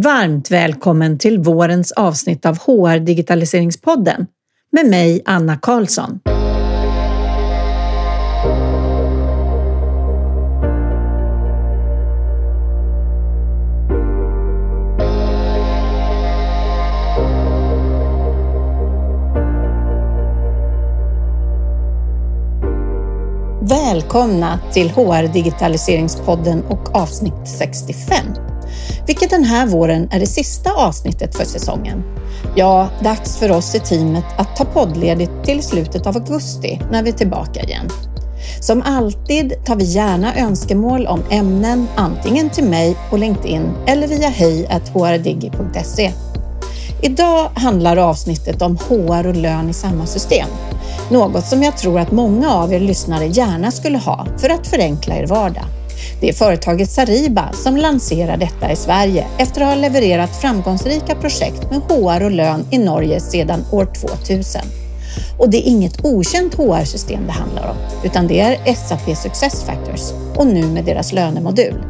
Varmt välkommen till vårens avsnitt av HR Digitaliseringspodden med mig Anna Karlsson. Välkomna till HR Digitaliseringspodden och avsnitt 65 vilket den här våren är det sista avsnittet för säsongen. Ja, dags för oss i teamet att ta poddledigt till slutet av augusti när vi är tillbaka igen. Som alltid tar vi gärna önskemål om ämnen antingen till mig på LinkedIn eller via hej.hrdigi.se. Idag handlar avsnittet om HR och lön i samma system. Något som jag tror att många av er lyssnare gärna skulle ha för att förenkla er vardag. Det är företaget Sariba som lanserar detta i Sverige efter att ha levererat framgångsrika projekt med HR och lön i Norge sedan år 2000. Och det är inget okänt HR-system det handlar om, utan det är SAP SuccessFactors och nu med deras lönemodul.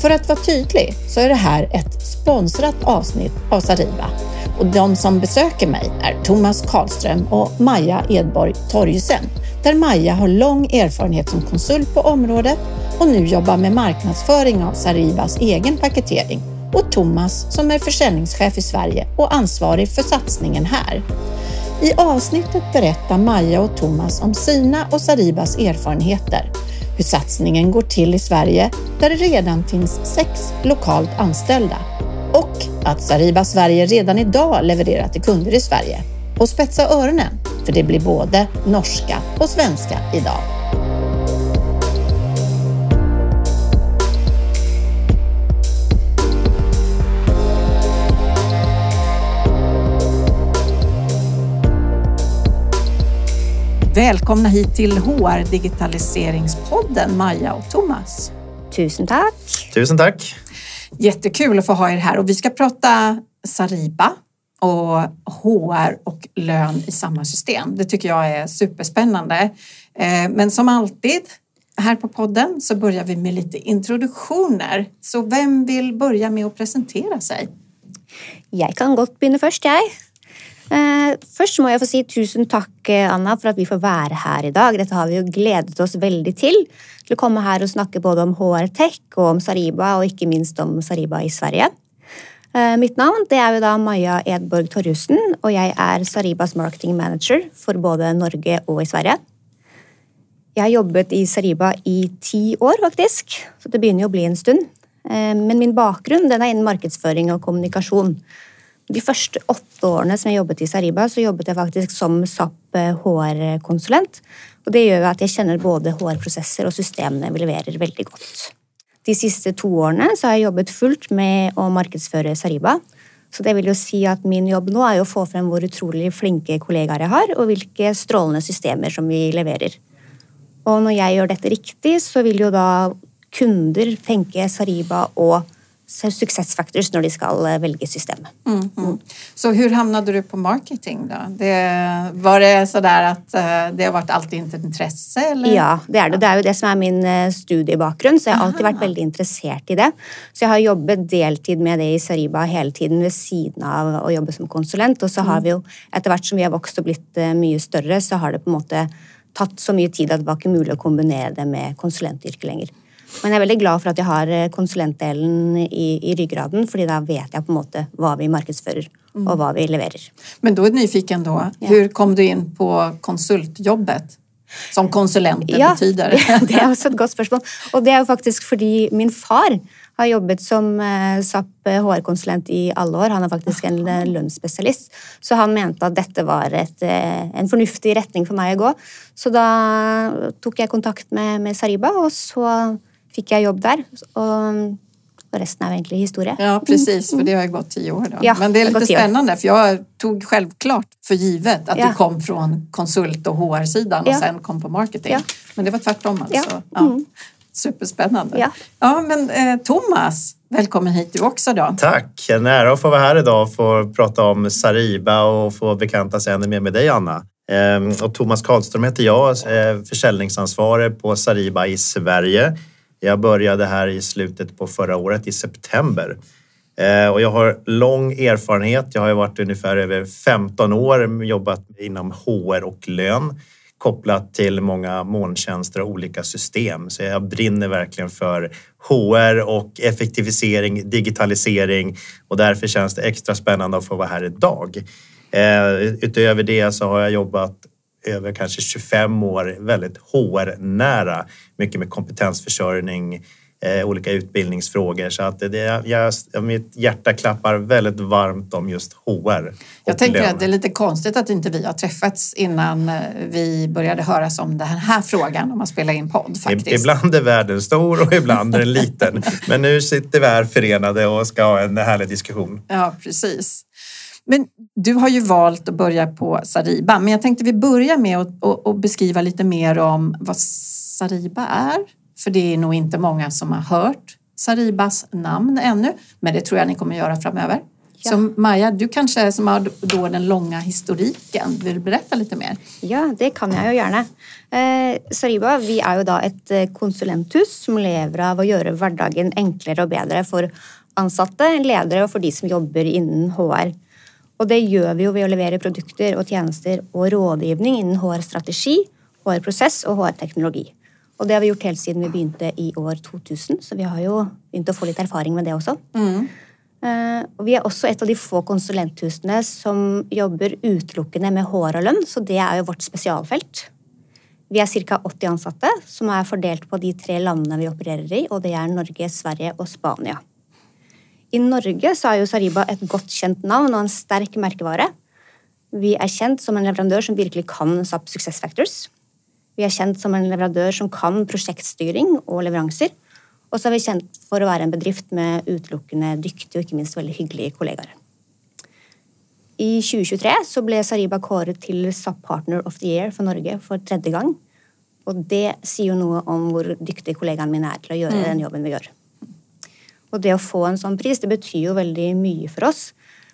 För att vara tydlig så är det här ett sponsrat avsnitt av Sariba och de som besöker mig är Thomas Karlström och Maja Edborg Torjusen, där Maja har lång erfarenhet som konsult på området och nu jobbar med marknadsföring av Sarivas egen paketering och Thomas som är försäljningschef i Sverige och ansvarig för satsningen här. I avsnittet berättar Maja och Thomas om sina och Saribas erfarenheter, hur satsningen går till i Sverige där det redan finns sex lokalt anställda och att Sariba Sverige redan idag levererar till kunder i Sverige. Och spetsa öronen, för det blir både norska och svenska idag. Välkomna hit till HR Digitaliseringspodden Maja och Thomas. Tusen tack. Tusen tack. Jättekul att få ha er här och vi ska prata Sariba och HR och lön i samma system. Det tycker jag är superspännande. Eh, men som alltid här på podden så börjar vi med lite introduktioner. Så vem vill börja med att presentera sig? Jag kan gott börja först, jag. Eh, først må jeg få si tusen takk eh, Anna, for at vi får være her i dag. Dette har vi jo gledet oss veldig til. Til å komme her og snakke både om HR Tech og om Sariba, og ikke minst om Sariba i Sverige. Eh, mitt navn det er jo da Maja Edborg Torjussen, og jeg er Saribas marketing manager for både Norge og i Sverige. Jeg har jobbet i Sariba i ti år, faktisk, så det begynner jo å bli en stund. Eh, men min bakgrunn den er innen markedsføring og kommunikasjon. De første åtte årene som jeg jobbet i Sariba, så jobbet jeg faktisk som SAP HR-konsulent. Og det gjør at jeg kjenner både HR-prosesser og systemene vi leverer, veldig godt. De siste to årene så har jeg jobbet fullt med å markedsføre Sariba. Så det vil jo si at min jobb nå er å få frem hvor utrolig flinke kollegaer jeg har, og hvilke strålende systemer som vi leverer. Og når jeg gjør dette riktig, så vil jo da kunder tenke Sariba og success factors när de ska eh, välja system. Mm, mm. Så hur hamnade du på marketing då? Det, var det så där att eh, det har varit alltid ett intresse? Eller? Ja, det är det. Det är ju det som är min eh, studiebakgrund, så jag har alltid varit väldigt intresserad i det. Så jag har jobbat deltid med det i Sariba hela tiden vid sidan av att jobba som konsulent. Och så har mm. vi ju, efterhvert som vi har vuxit och blivit mycket större, så har det på något sätt tagit så mycket tid att det var inte möjligt att kombinera det med konsulentyrket längre. Men jag är väldigt glad för att jag har eh, konsulentdelen i, i ryggraden, för då vet jag på något vad vi marknadsför mm. och vad vi levererar. Men då är nyfiken då, ja. hur kom du in på konsultjobbet? Som konsulent ja, betyder? det är också ett gott spörsmål. Och det är faktiskt för min far har jobbat som eh, SAP HR-konsulent i alla år. Han är faktiskt en eh, lönsspecialist. Så han menade att detta var ett, en förnuftig riktning för mig att gå. Så då tog jag kontakt med, med Sariba och så fick jag jobb där. Och, resten är egentligen historia. Ja, precis, för det har ju gått tio år. Då. Ja, Men det är lite spännande, för jag tog självklart för givet att ja. du kom från konsult och HR-sidan ja. och sen kom på marketing. Men det var tvärtom alltså. Mm. Superspännande. Ja. ja, men eh, Thomas, välkommen hit du också då. Tack, en ära att få vara här idag och få prata om Sariba och få bekanta sig ännu mer med dig Anna. Ehm, och Thomas Karlström heter jag, försäljningsansvarig på Sariba i Sverige. Jag började här i slutet på förra året, i september. Eh, och jag har lång erfarenhet. Jag har varit ungefär över 15 år jobbat inom HR och lön kopplat till många molntjänster och olika system. Så jag brinner verkligen för HR och effektivisering, digitalisering och därför känns det extra spännande att få vara här idag. Eh, utöver det så har jag jobbat över kanske 25 år väldigt HR-nära, mycket med kompetensförsörjning, eh, olika utbildningsfrågor. Så att det, jag, mitt hjärta klappar väldigt varmt om just HR. Jag tänker lön. att det är lite konstigt att inte vi har träffats innan eh, vi började höras om den här frågan om man spelar in podd. Faktiskt. Ibland är världen stor och ibland är den liten. Men nu sitter vi här förenade och ska ha en härlig diskussion. Ja, precis. Men du har ju valt att börja på Sariba, men jag tänkte vi börjar med att, att, att beskriva lite mer om vad Sariba är för det är nog inte många som har hört Saribas namn ännu, men det tror jag ni kommer göra framöver. Ja. Så Maja, du kanske som har då den långa historiken, vill berätta lite mer? Ja, det kan jag ju gärna. Eh, Sariba, vi är ju då ett eh, konsulenthus som lever av att göra vardagen enklare och bättre för ansatta, ledare och för de som jobbar inom HR. Och det gör vi ju ved att leverera produkter och tjänster och rådgivning inom HR-strategi, HR-process och HR-teknologi. Och det har vi gjort helt sedan vi började i år 2000, så vi har ju börjat få lite erfarenhet med det också. Mm. Uh, vi är också ett av de få konsulenthusen som jobbar utelukkende med HR och lön, så det är ju vårt specialfält. Vi är cirka 80 ansatte som är fördelat på de tre länderna vi opererar i, och det är Norge, Sverige och Spanien. I Norge så är ju Sariba ett gott känt namn och en stark märkevara. Vi är känt som en leverantör som verkligen kan SAP Success Factors. Vi er kjent som en leverandør som kan prosjektstyring og leveranser. Og så er vi kjent for å være en bedrift med utelukkende dyktige og ikke minst veldig hyggelige kollegaer. I 2023 så ble Sariba kåret til SAP Partner of the Year for Norge for tredje gang. Og det sier jo noe om hvor dyktige kollegaene mine er til å gjøre mm. den jobben vi gjør. Og det å få en sånn pris, det betyr jo veldig mye for oss.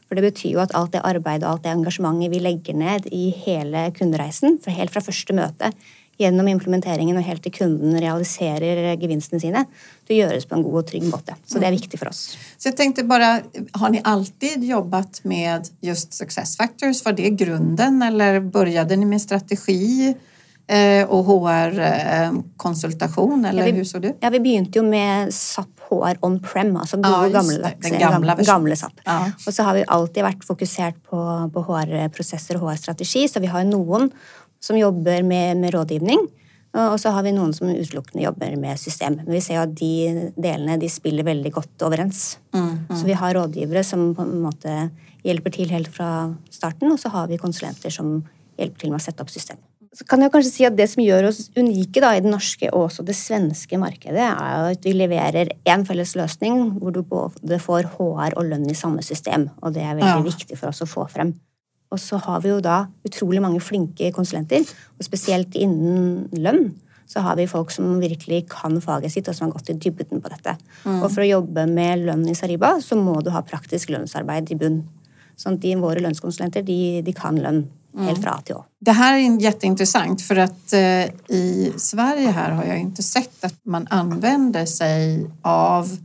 For det betyr jo at alt det arbeidet og alt det engasjementet vi legger ned i hele kundereisen, helt fra første møte gjennom implementeringen och helt till kunden realiserar gevinstene sine, det görs på en god och trygg måte. Så det är viktigt för oss. Så jag tänkte bara, har ni alltid jobbat med just success factors? Var det grunden eller började ni med strategi? Eh, och HR-konsultation eller ja, vi, hur såg det Ja, vi började ju med SAP HR on-prem, alltså ja, gamla, den gamla SAP. Ja. Och så har vi alltid varit fokuserat på, på HR-processer och HR-strategi, så vi har någon som jobbar med, med rådgivning. Och så har vi någon som utelukkende jobbar med system. Men vi ser att de delarna de spiller veldig godt overens. Mm, mm. Så vi har rådgivare som på en måte hjelper til helt från starten, och så har vi konsulenter som hjälper till med att sätta upp system. Så kan jag kanske säga att det som gör oss unika da, i det norska och också det svenska marknaden är att vi levererar en felles lösning där du både får HR och lön i samma system. Och det är väldigt ja. viktigt för oss att få fram. Och så har vi ju då otroligt många flinke konsulenter, och speciellt inom lön så har vi folk som verkligen kan faget sitt och som har gått i dybden på detta. Mm. Och för att jobba med lön i Sariba så måste du ha praktisk lönsarbete i bunn. Så att de, våra lönskonsulenter, de, de kan lön helt Å. Det här är jätteintressant för att eh, i Sverige här har jag inte sett att man använder sig av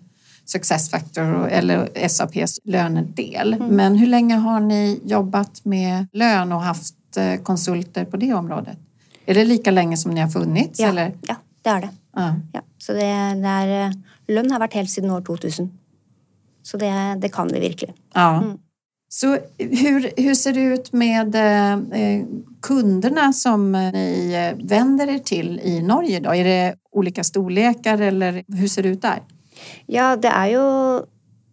Success Factor eller SAPs lönedel. Mm. Men hur länge har ni jobbat med lön och haft eh, konsulter på det området? Är det lika länge som ni har funnits? Ja, eller? ja det är det. Ja. ja. Så det, det är, eh, lön har varit helt sedan år 2000. Så det, det kan vi verkligen. Ja. Mm. Så hur, hur ser det ut med eh, kunderna som ni eh, vänder er till i Norge? Då? Är det olika storlekar eller hur ser det ut där? Ja, det är ju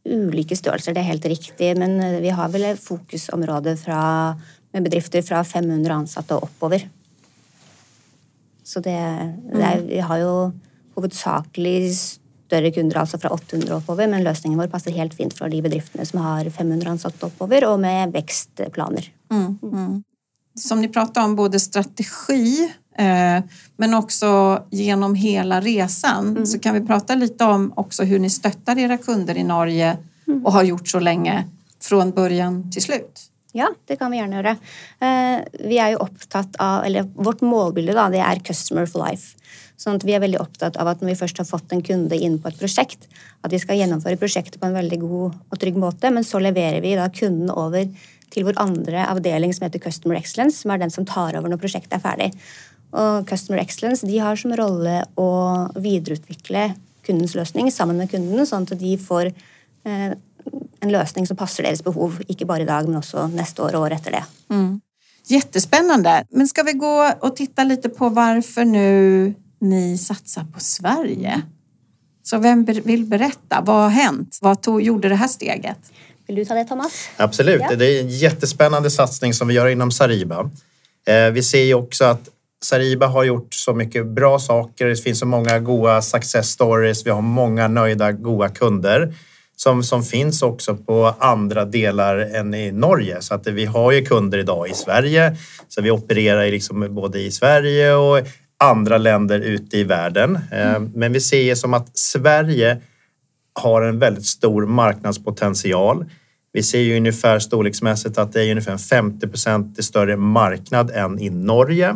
olika størrelser, det är helt riktigt. Men vi har väl fokusområde fra, med bedrifter från 500 ansatte och oppover. Så det, det er, vi har ju huvudsakligen större kunder, alltså från 800 och oppover, men lösningen vår passar helt fint för de bedrifterna som har 500 ansatte oppover och med växtplaner. Mm, mm. Som ni pratade om, både strategi Eh, men också genom hela resan mm. så kan vi prata lite om också hur ni stöttar era kunder i Norge mm. och har gjort så länge från början till slut. Ja, det kan vi gärna göra. Eh, vi är ju opptatt av, eller vårt målbild da, det är customer for life. Sånn at vi är väldigt opptatt av att när vi först har fått en kunde inn på ett projekt, att vi ska genomföra projektet på en väldigt god och trygg måte, men så levererar vi da kunden over till vår andra avdelning som heter Customer Excellence, som är den som tar över när projektet är färdigt. Og Customer Excellence de har som roll att vidareutveckla kundens lösning sammen med kunden så att de får eh, en lösning som passar deras behov, inte bara idag men också nästa år och år efter det. Mm. Jättespännande. Men ska vi gå och titta lite på varför nu ni satsar på Sverige? Så vem vill berätta? Vad har hänt? Vad tog, gjorde det här steget? Vill du ta det Thomas? Absolut. Ja. Det är en jättespännande satsning som vi gör inom Sariba. Eh, vi ser ju också att Sariba har gjort så mycket bra saker. Det finns så många goda success stories. Vi har många nöjda, goda kunder som, som finns också på andra delar än i Norge. Så att vi har ju kunder idag i Sverige. Så vi opererar liksom både i Sverige och andra länder ute i världen. Mm. Men vi ser som att Sverige har en väldigt stor marknadspotential. Vi ser ju ungefär storleksmässigt att det är ungefär 50 procent större marknad än i Norge.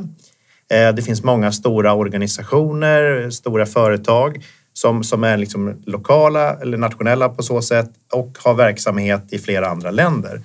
Eh, det finns många stora organisationer, stora företag som, som är liksom lokala eller nationella på så sätt och har verksamhet i flera andra länder.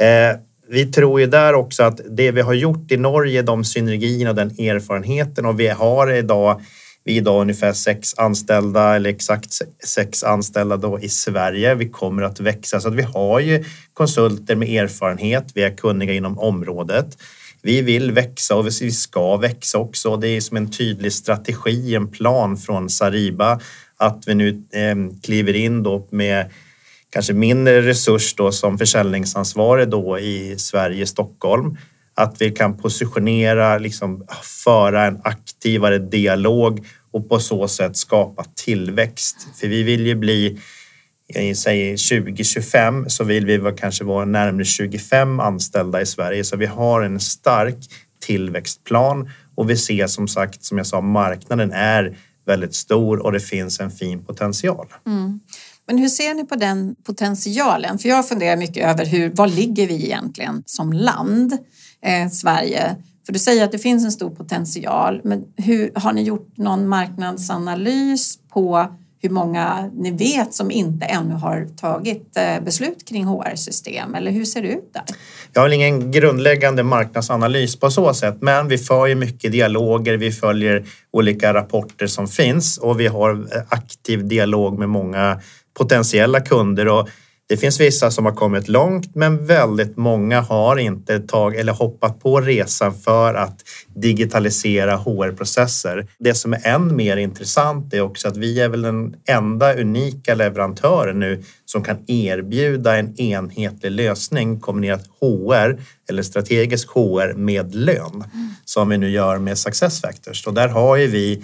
Eh, vi tror ju där också att det vi har gjort i Norge, de synergierna och den erfarenheten och vi har idag vi är idag ungefär sex anställda eller exakt sex anställda då i Sverige. Vi kommer att växa så att vi har ju konsulter med erfarenhet. Vi är kunniga inom området. Vi vill växa och vi ska växa också. Det är som en tydlig strategi, en plan från Sariba att vi nu eh, kliver in då med kanske mindre resurs då som försäljningsansvarig då i Sverige, Stockholm. Att vi kan positionera, liksom föra en aktivare dialog och på så sätt skapa tillväxt. För vi vill ju bli, säg 2025 så vill vi kanske vara närmare 25 anställda i Sverige. Så vi har en stark tillväxtplan och vi ser som sagt, som jag sa, marknaden är väldigt stor och det finns en fin potential. Mm. Men hur ser ni på den potentialen? För jag funderar mycket över hur, var ligger vi egentligen som land, eh, Sverige? För du säger att det finns en stor potential, men hur, har ni gjort någon marknadsanalys på hur många ni vet som inte ännu har tagit eh, beslut kring HR-system eller hur ser det ut där? Jag har ingen grundläggande marknadsanalys på så sätt, men vi för ju mycket dialoger. Vi följer olika rapporter som finns och vi har eh, aktiv dialog med många potentiella kunder och det finns vissa som har kommit långt men väldigt många har inte tag eller hoppat på resan för att digitalisera HR-processer. Det som är än mer intressant är också att vi är väl den enda unika leverantören nu som kan erbjuda en enhetlig lösning kombinerat HR eller strategisk HR med lön som vi nu gör med Success Factors. Och där har ju vi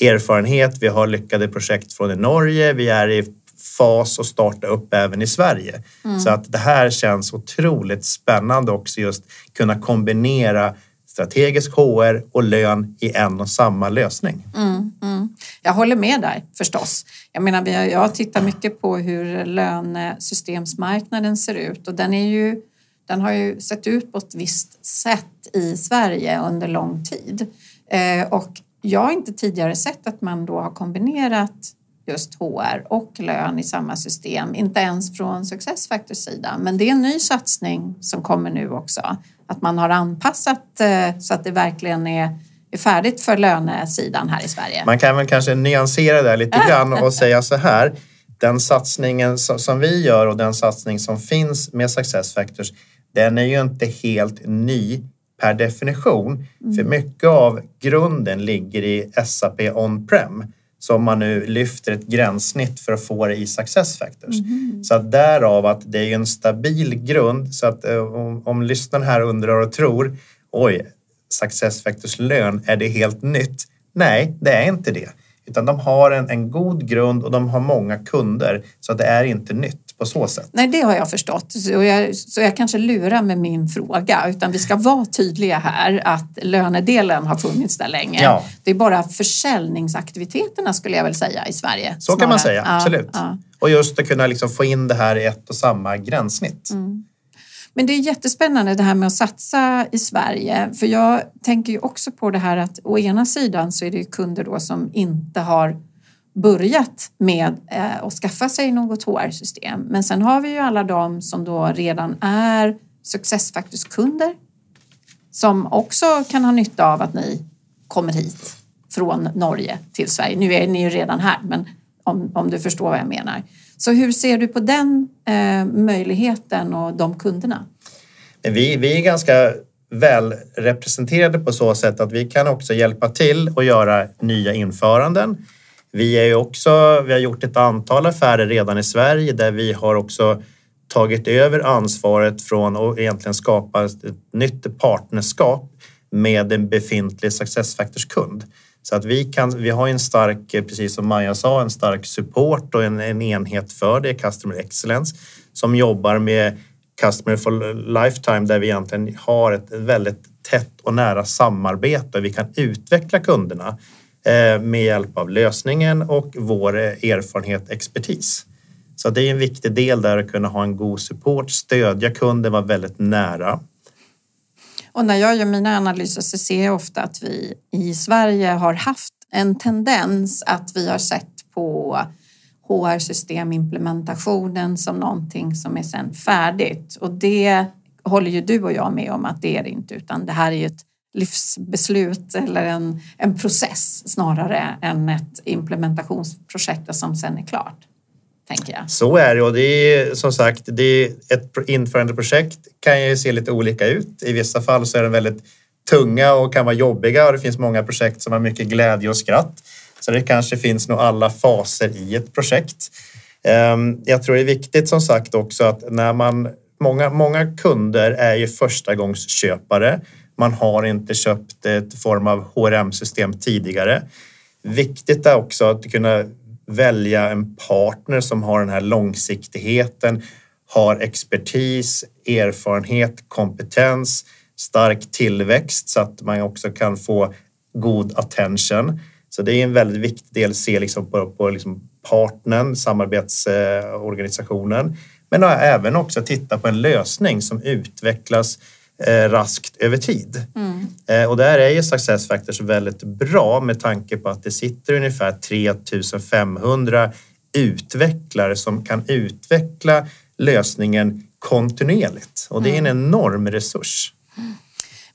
erfarenhet. Vi har lyckade projekt från Norge. Vi är i fas och starta upp även i Sverige. Mm. Så att det här känns otroligt spännande också just kunna kombinera strategisk HR och lön i en och samma lösning. Mm, mm. Jag håller med där förstås. Jag menar, jag tittar mycket på hur lönesystemsmarknaden ser ut och den, är ju, den har ju sett ut på ett visst sätt i Sverige under lång tid. Eh, och jag har inte tidigare sett att man då har kombinerat just HR och lön i samma system, inte ens från Successfactors sida. Men det är en ny satsning som kommer nu också, att man har anpassat eh, så att det verkligen är är färdigt för lönesidan här i Sverige. Man kan väl kanske nyansera det lite grann och säga så här. Den satsningen som vi gör och den satsning som finns med Success Factors, den är ju inte helt ny per definition. Mm. För mycket av grunden ligger i SAP on-prem som man nu lyfter ett gränssnitt för att få det i success factors. Mm. Så att därav att det är en stabil grund så att eh, om, om lyssnaren här undrar och tror oj, success factors lön, är det helt nytt? Nej, det är inte det. Utan de har en, en god grund och de har många kunder så att det är inte nytt på så sätt. Nej, det har jag förstått. Så jag, så jag kanske lurar med min fråga. Utan vi ska vara tydliga här att lönedelen har funnits där länge. Ja. Det är bara försäljningsaktiviteterna skulle jag väl säga i Sverige. Så snarare. kan man säga, absolut. Ja. Och just att kunna liksom få in det här i ett och samma gränssnitt. Mm. Men det är jättespännande det här med att satsa i Sverige. För jag tänker ju också på det här att å ena sidan så är det kunder då som inte har börjat med eh, att skaffa sig något HR-system. Men sen har vi ju alla de som då redan är SuccessFactors-kunder som också kan ha nytta av att ni kommer hit från Norge till Sverige. Nu är ni ju redan här, men om, om du förstår vad jag menar. Så hur ser du på den eh, möjligheten och de kunderna? Vi, vi är ganska väl representerade på så sätt att vi kan också hjälpa till och göra nya införanden. Vi, är också, vi har gjort ett antal affärer redan i Sverige där vi har också tagit över ansvaret från och egentligen skapat ett nytt partnerskap med en befintlig SuccessFactors-kund. Så att vi, kan, vi har en stark, precis som Maja sa, en stark support och en, en enhet för det, Customer Excellence, som jobbar med Customer for Lifetime där vi egentligen har ett väldigt tätt och nära samarbete. Vi kan utveckla kunderna Eh, med hjälp av lösningen och vår eh, erfarenhet expertis. Så det är en viktig del där att kunna ha en god support, stödja kunden, vara väldigt nära. Och när jag gör mina analyser så ser jag ofta att vi i Sverige har haft en tendens att vi har sett på HR-systemimplementationen som någonting som är sen färdigt. Och det håller ju du och jag med om att det är det inte, utan det här är ju ett livsbeslut eller en, en process snarare än ett implementationsprojekt som sen är klart tänker jag. Så är det och det är som sagt, det är ett införandeprojekt kan ju se lite olika ut. I vissa fall så är de väldigt tunga och kan vara jobbiga och det finns många projekt som har mycket glädje och skratt. Så det kanske finns nog alla faser i ett projekt. Ehm, jag tror det är viktigt som sagt också att när man Många, många kunder är ju förstagångsköpare. Man har inte köpt ett form av HRM-system tidigare. Viktigt är också att kunna välja en partner som har den här långsiktigheten, har expertis, erfarenhet, kompetens, stark tillväxt så att man också kan få god attention. Så det är en väldigt viktig del att se liksom på, på liksom partnern, samarbetsorganisationen, men även också titta på en lösning som utvecklas eh, raskt över tid. Mm. Eh, och där är ju Success Factors väldigt bra med tanke på att det sitter ungefär 3500 utvecklare som kan utveckla lösningen kontinuerligt och det är en mm. enorm resurs.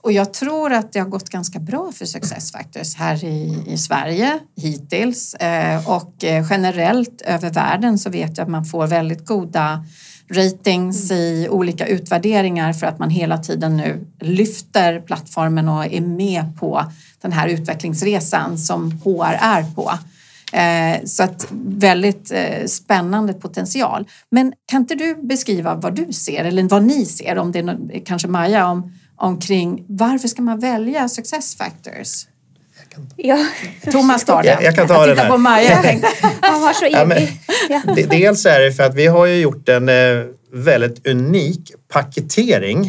Och jag tror att det har gått ganska bra för Success Factors här i, i Sverige hittills eh, och eh, generellt över världen så vet jag att man får väldigt goda ratings i olika utvärderingar för att man hela tiden nu lyfter plattformen och är med på den här utvecklingsresan som HR är på. Eh, så att väldigt eh, spännande potential. Men kan inte du beskriva vad du ser eller vad ni ser, om det är kanske Maja, om, omkring varför ska man välja success factors? Ja. Thomas tar den. Jag, jag kan ta jag den här. på Maja. Han var så ivrig. Ja, dels är det för att vi har ju gjort en eh, väldigt unik paketering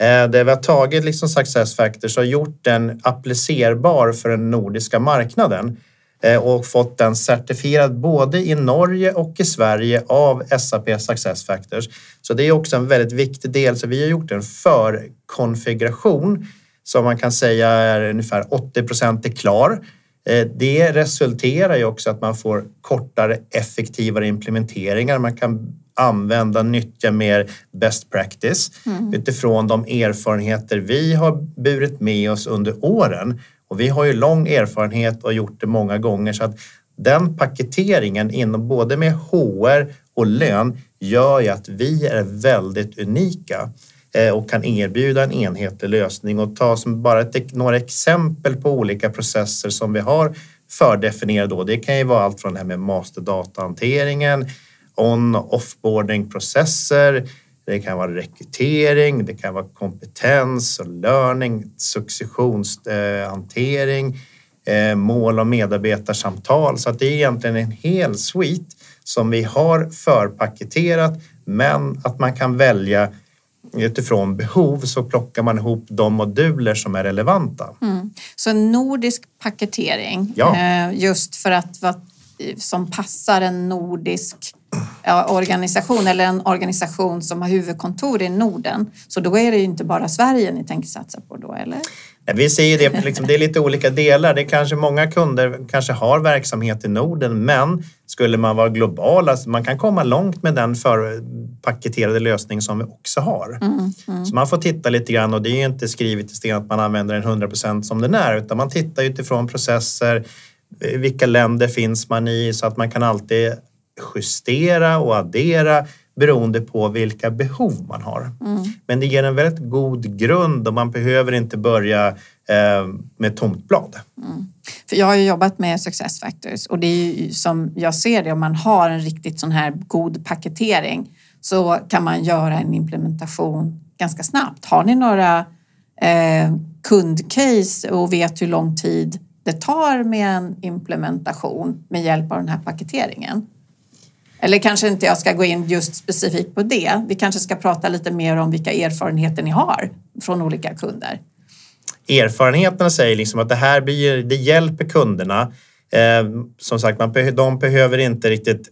eh, där vi har tagit liksom Success Factors och gjort den applicerbar för den nordiska marknaden eh, och fått den certifierad både i Norge och i Sverige av SAP Success Factors. Så det är också en väldigt viktig del. Så vi har gjort en förkonfiguration som man kan säga är ungefär 80 procent är klar. Eh, det resulterar ju också att man får kortare, effektivare implementeringar. Man kan använda, nyttja mer best practice mm. utifrån de erfarenheter vi har burit med oss under åren. Och vi har ju lång erfarenhet och gjort det många gånger så att den paketeringen inom både med HR och lön gör ju att vi är väldigt unika. Eh, och kan erbjuda en enhetlig lösning och ta som bara ett, några exempel på olika processer som vi har fördefinierade. Då. Det kan ju vara allt från det här med masterdatahanteringen, on och offboarding-processer, det kan vara rekrytering, det kan vara kompetens och learning, successionshantering, eh, mål och medarbetarsamtal. Så att det är egentligen en hel suite som vi har förpaketerat men att man kan välja utifrån behov så plockar man ihop de moduler som är relevanta. Mm. Så en nordisk paketering ja. Eh, just för att vara som passar en nordisk organisation eller en organisation som har huvudkontor i Norden. Så då är det ju inte bara Sverige ni tänker satsa på då, eller? Vi ser ju det, liksom, det är lite olika delar. Det kanske många kunder kanske har verksamhet i Norden men skulle man vara global, alltså man kan komma långt med den förpaketerade lösning som vi också har. Mm, mm. Så man får titta lite grann och det är inte skrivet i sten att man använder den 100% som den är utan man tittar utifrån processer, vilka länder finns man i så att man kan alltid justera och addera beroende på vilka behov man har. Mm. Men det ger en väldigt god grund och man behöver inte börja eh, med tomt blad. Mm. För jag har ju jobbat med success factors och det är ju som jag ser det om man har en riktigt sån här god paketering så kan man göra en implementation ganska snabbt. Har ni några eh, kundcase och vet hur lång tid det tar med en implementation med hjälp av den här paketeringen? Eller kanske inte jag ska gå in just specifikt på det. Vi kanske ska prata lite mer om vilka erfarenheter ni har från olika kunder. Erfarenheterna säger liksom att det här blir, det hjälper kunderna. Eh, som sagt, man, de behöver inte riktigt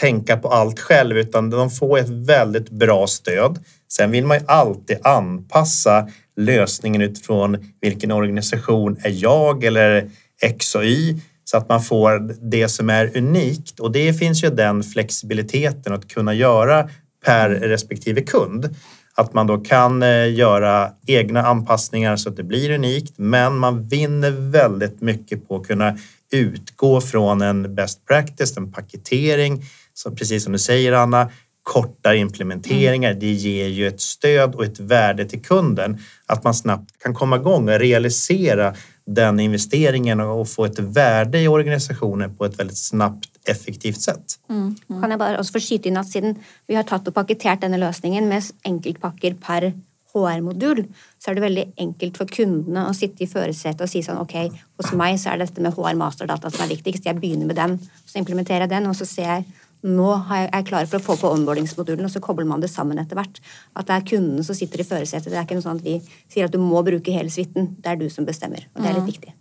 tänka på allt själv utan de får ett väldigt bra stöd. Sen vill man ju alltid anpassa lösningen utifrån vilken organisation är jag eller X och Y så att man får det som är unikt och det finns ju den flexibiliteten att kunna göra per respektive kund. Att man då kan eh, göra egna anpassningar så att det blir unikt men man vinner väldigt mycket på att kunna utgå från en best practice, en paketering, så precis som du säger Anna, korta implementeringar. Mm. Det ger ju ett stöd och ett värde till kunden att man snabbt kan komma igång och realisera den investeringen och få ett värde i organisationen på ett väldigt snabbt effektivt sätt. Mm. Mm. Kan jag bara också få skyta in att sedan vi har tagit och paketerat den här lösningen med enkeltpacker per HR-modul så är det väldigt enkelt för kunderna att sitta i förarsätet och säga okej, okay, hos mig så är det detta med HR masterdata som är viktigast. Jag börjar med den, så implementerar jag den och så ser jag nå er jeg klar for å få på onboardingsmodulen, og så kobler man det sammen etter hvert. At det er kunden som sitter i førersetet. Det er ikke noe sånn at vi sier at du må bruke hele suiten. Det är du som bestämmer, och det är lite viktigt.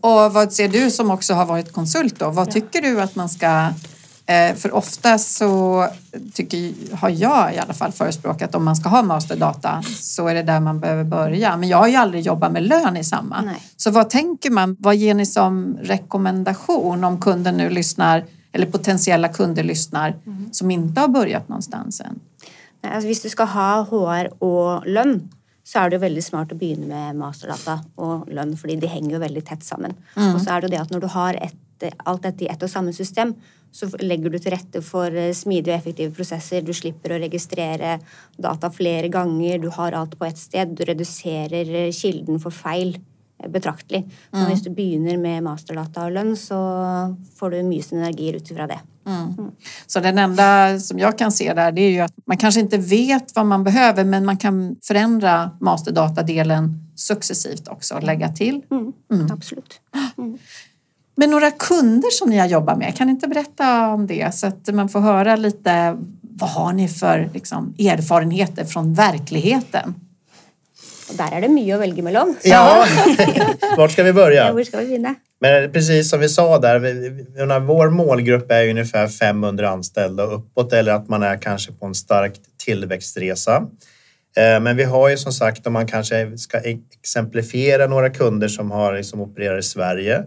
Och vad ser du som också har varit konsult då? Vad tycker du att man ska eh, för ofta så tycker, har jag i alla fall förespråkat om man ska ha masterdata så är det där man behöver börja. Men jag har ju aldrig jobbat med lön i samma. Nej. Så vad tänker man? Vad ger ni som rekommendation om kunden nu lyssnar eller potentiella kunder lyssnar mm. som inte har börjat någonstans än? Nej, alltså, om du ska ha HR och lön så är det väldigt smart att börja med masterdata och lön för det hänger ju väldigt tätt samman. Mm. Och så är det det att när du har ett, allt detta i ett och samma system så lägger du till rätta för eh, smidiga och effektiva processer. Du slipper att registrera data flera gånger. Du har allt på ett ställe. Du reducerar eh, kilden för fel betraktelig. Så mm. hvis du begynner med masterdata och lön så får du mycket synergier utifrån det. Mm. Mm. Så det enda som jag kan se där det är ju att man kanske inte vet vad man behöver men man kan förändra masterdatadelen successivt också och lägga till. Mm. Mm. Absolut. Mm. Men några kunder som ni har jobbat med, kan ni inte berätta om det så att man får höra lite vad har ni för liksom, erfarenheter från verkligheten? Där är det mycket att välja mellan. Ja, vart ska vi börja? Ja, var ska vi? Men precis som vi sa där, vår målgrupp är ungefär 500 anställda och uppåt eller att man är kanske på en stark tillväxtresa. Eh, men vi har ju som sagt, om man kanske ska exemplifiera några kunder som, har, som opererar i Sverige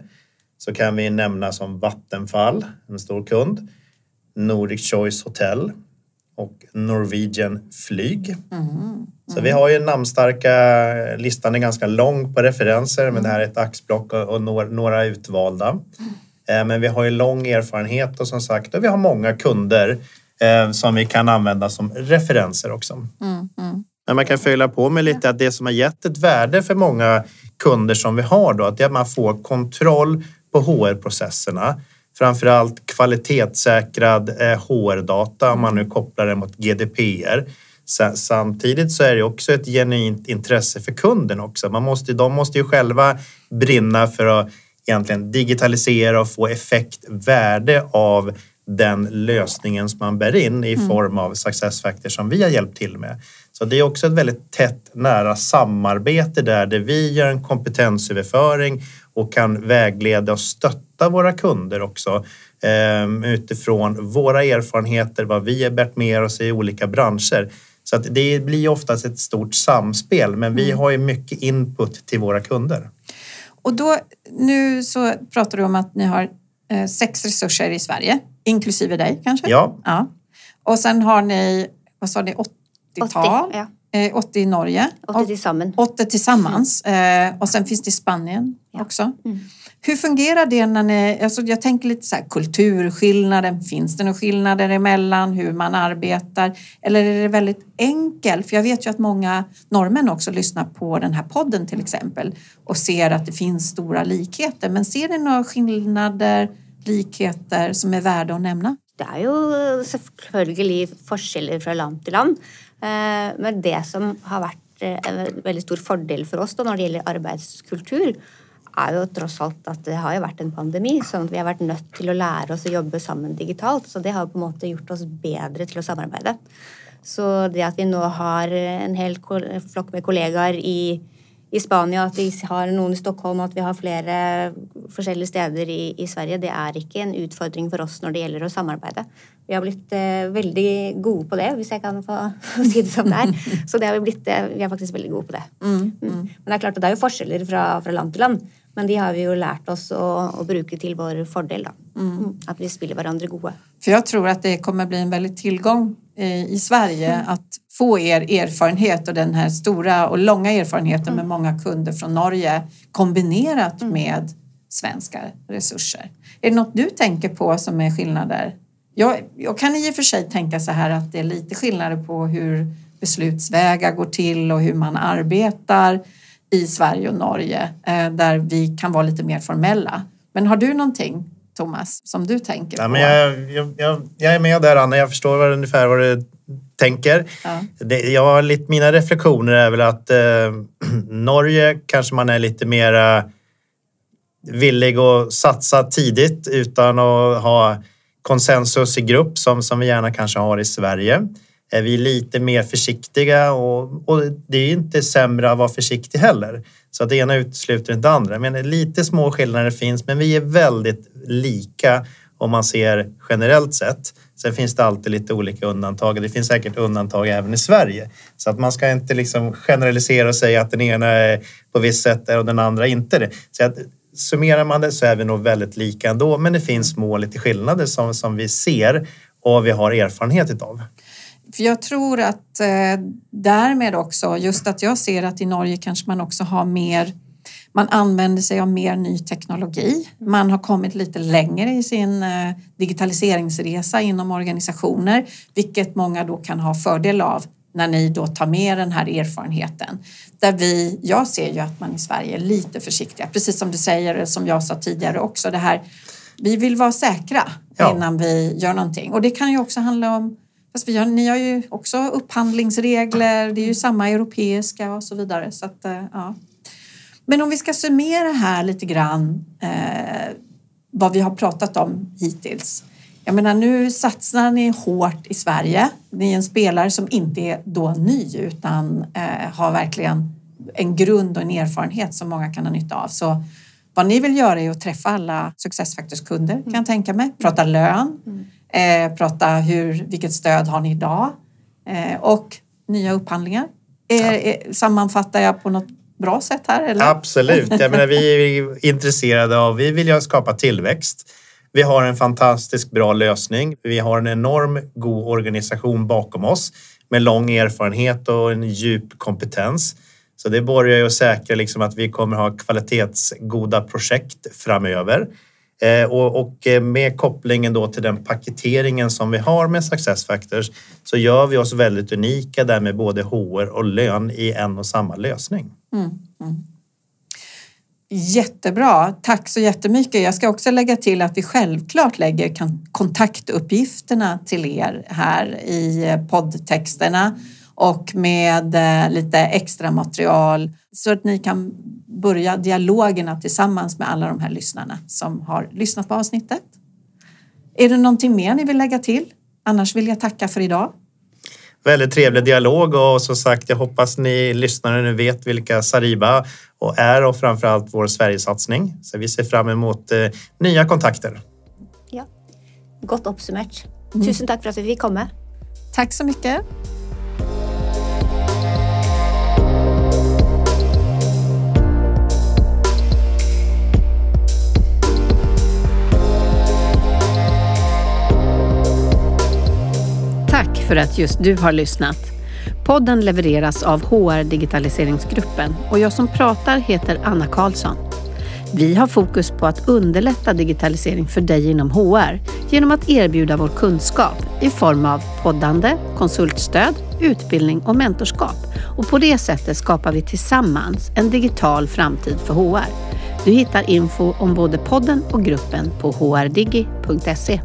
så kan vi nämna som Vattenfall, en stor kund, Nordic Choice Hotel och Norwegian Flyg. Mm. Så vi har ju namnstarka, listan är ganska lång på referenser men det här är ett axplock och några utvalda. Eh, men vi har ju lång erfarenhet och som sagt och vi har många kunder eh, som vi kan använda som referenser också. Mm, mm. Men man kan fylla på med lite att det som har gett ett värde för många kunder som vi har då, att man får kontroll på HR-processerna. Framförallt kvalitetssäkrad HR-data eh, om man nu kopplar det mot GDPR. Samtidigt så är det också ett genuint intresse för kunden också. Man måste, de måste ju själva brinna för att egentligen digitalisera och få effekt, värde av den lösningen som man bär in i mm. form av success factor som vi har hjälpt till med. Så det är också ett väldigt tätt nära samarbete där, där vi gör en kompetensöverföring och kan vägleda och stötta våra kunder också eh, utifrån våra erfarenheter, vad vi har bärt med oss i olika branscher. Så att det blir oftast ett stort samspel, men vi mm. har ju mycket input till våra kunder. Och då, nu så pratar du om att ni har eh, sex resurser i Sverige, inklusive dig kanske? Ja. ja. Och sen har ni, vad sa ni, 80-tal? 80, ja. 80 eh, i Norge. 80 tillsammans. 80 tillsammans. Mm. Och sen finns det i Spanien ja. också. Mm. Hur fungerar det när ni, alltså jag tänker lite så här, kulturskillnaden, finns det några skillnader emellan hur man arbetar? Eller är det väldigt enkelt? För jag vet ju att många norrmän också lyssnar på den här podden till exempel och ser att det finns stora likheter. Men ser ni några skillnader, likheter som är värda att nämna? Det är ju självklart skillnader från land till land. Eh, men det som har varit eh, en väldigt stor fördel för oss da, när det gäller arbetskultur är ju trots allt att det har jo varit en pandemi så at vi har varit nødt til att lära oss att jobba sammen digitalt så det har på en måte gjort oss bättre til att samarbeta. Så det att vi nu har en hel flock med kollegor i i Spania, att vi har noen i Stockholm, att vi har flera olika städer i, i, Sverige, det är inte en utmaning för oss när det gäller att samarbeta. Vi har blivit eh, väldigt goda på det, om jag kan få säga det som det är. Så det har vi blivit, eh, vi är faktiskt väldigt goda på det. Mm, mm. Mm. Men det är klart att det är ju skillnader från, från land till land. Men de har vi ju lärt oss att, att bruka till vår fördel. Då. Mm. mm. Att vi spelar varandra goda. För jag tror att det kommer bli en väldigt tillgång i Sverige mm. att få er erfarenhet och den här stora och långa erfarenheten med mm. många kunder från Norge kombinerat mm. med svenska resurser. Är det något du tänker på som är skillnader? Jag, jag kan i och för sig tänka så här att det är lite skillnader på hur beslutsvägar går till och hur man arbetar i Sverige och Norge eh, där vi kan vara lite mer formella. Men har du någonting Thomas, som du tänker ja, på? Men jag, jag, jag, jag, är med där Anna, jag förstår vad, ungefär vad du tänker. Ja. Det, jag, lite, mina reflektioner är väl att eh, Norge kanske man är lite mer villig att satsa tidigt utan att ha konsensus i grupp som, som vi gärna kanske har i Sverige. Är vi lite mer försiktiga och, och det är inte sämre att vara försiktig heller. Så att det ena utesluter inte det andra. Men lite små skillnader finns, men vi är väldigt lika om man ser generellt sett. Sen finns det alltid lite olika undantag. Det finns säkert undantag även i Sverige. Så att man ska inte liksom generalisera och säga att den ena är på visst sätt och den andra inte det. Så att summerar man det så är vi nog väldigt lika ändå. Men det finns små lite skillnader som, som vi ser och vi har erfarenhet av. För jag tror att eh, därmed också, just att jag ser att i Norge kanske man också har mer man använder sig av mer ny teknologi. Man har kommit lite längre i sin eh, digitaliseringsresa inom organisationer, vilket många då kan ha fördel av när ni då tar med den här erfarenheten. Där vi, jag ser ju att man i Sverige är lite försiktiga, precis som du säger, som jag sa tidigare också, det här vi vill vara säkra ja. innan vi gör någonting. Och det kan ju också handla om Fast vi har, ni har ju också upphandlingsregler, det är ju samma europeiska och så vidare. Så att, eh, ja. Men om vi ska summera här lite grann eh, vad vi har pratat om hittills. Jag menar nu satsar ni hårt i Sverige. Ni är en spelare som inte är då ny utan eh, har verkligen en grund och en erfarenhet som många kan ha nytta av. Så vad ni vill göra är att träffa alla Successfactors-kunder kan jag tänka mig. Prata lön, mm eh, prata hur, vilket stöd har ni idag eh, och nya upphandlingar. Är, är, sammanfattar jag på något bra sätt här? Eller? Absolut. Jag menar, vi är intresserade av, vi vill ju skapa tillväxt. Vi har en fantastiskt bra lösning. Vi har en enorm god organisation bakom oss med lång erfarenhet och en djup kompetens. Så det borgar ju att säkra liksom att vi kommer ha kvalitetsgoda projekt framöver. Eh, och, och eh, med kopplingen då till den paketeringen som vi har med Success Factors så gör vi oss väldigt unika där med både HR och lön i en och samma lösning. Mm, mm. Jättebra, tack så jättemycket. Jag ska också lägga till att vi självklart lägger kontaktuppgifterna till er här i eh, poddtexterna och med lite extra material så att ni kan börja dialogerna tillsammans med alla de här lyssnarna som har lyssnat på avsnittet. Är det någonting mer ni vill lägga till? Annars vill jag tacka för idag. Väldigt trevlig dialog och som sagt, jag hoppas ni lyssnare nu vet vilka Sariba och är och framförallt vår Sverigesatsning. Så vi ser fram emot eh, nya kontakter. Ja, Gott uppsummerat. Mm. Tusen tack för att vi fick komma. Tack så mycket. För att just du har lyssnat. Podden levereras av HR Digitaliseringsgruppen och jag som pratar heter Anna Karlsson. Vi har fokus på att underlätta digitalisering för dig inom HR genom att erbjuda vår kunskap i form av poddande, konsultstöd, utbildning och mentorskap. Och på det sättet skapar vi tillsammans en digital framtid för HR. Du hittar info om både podden och gruppen på hrdigi.se.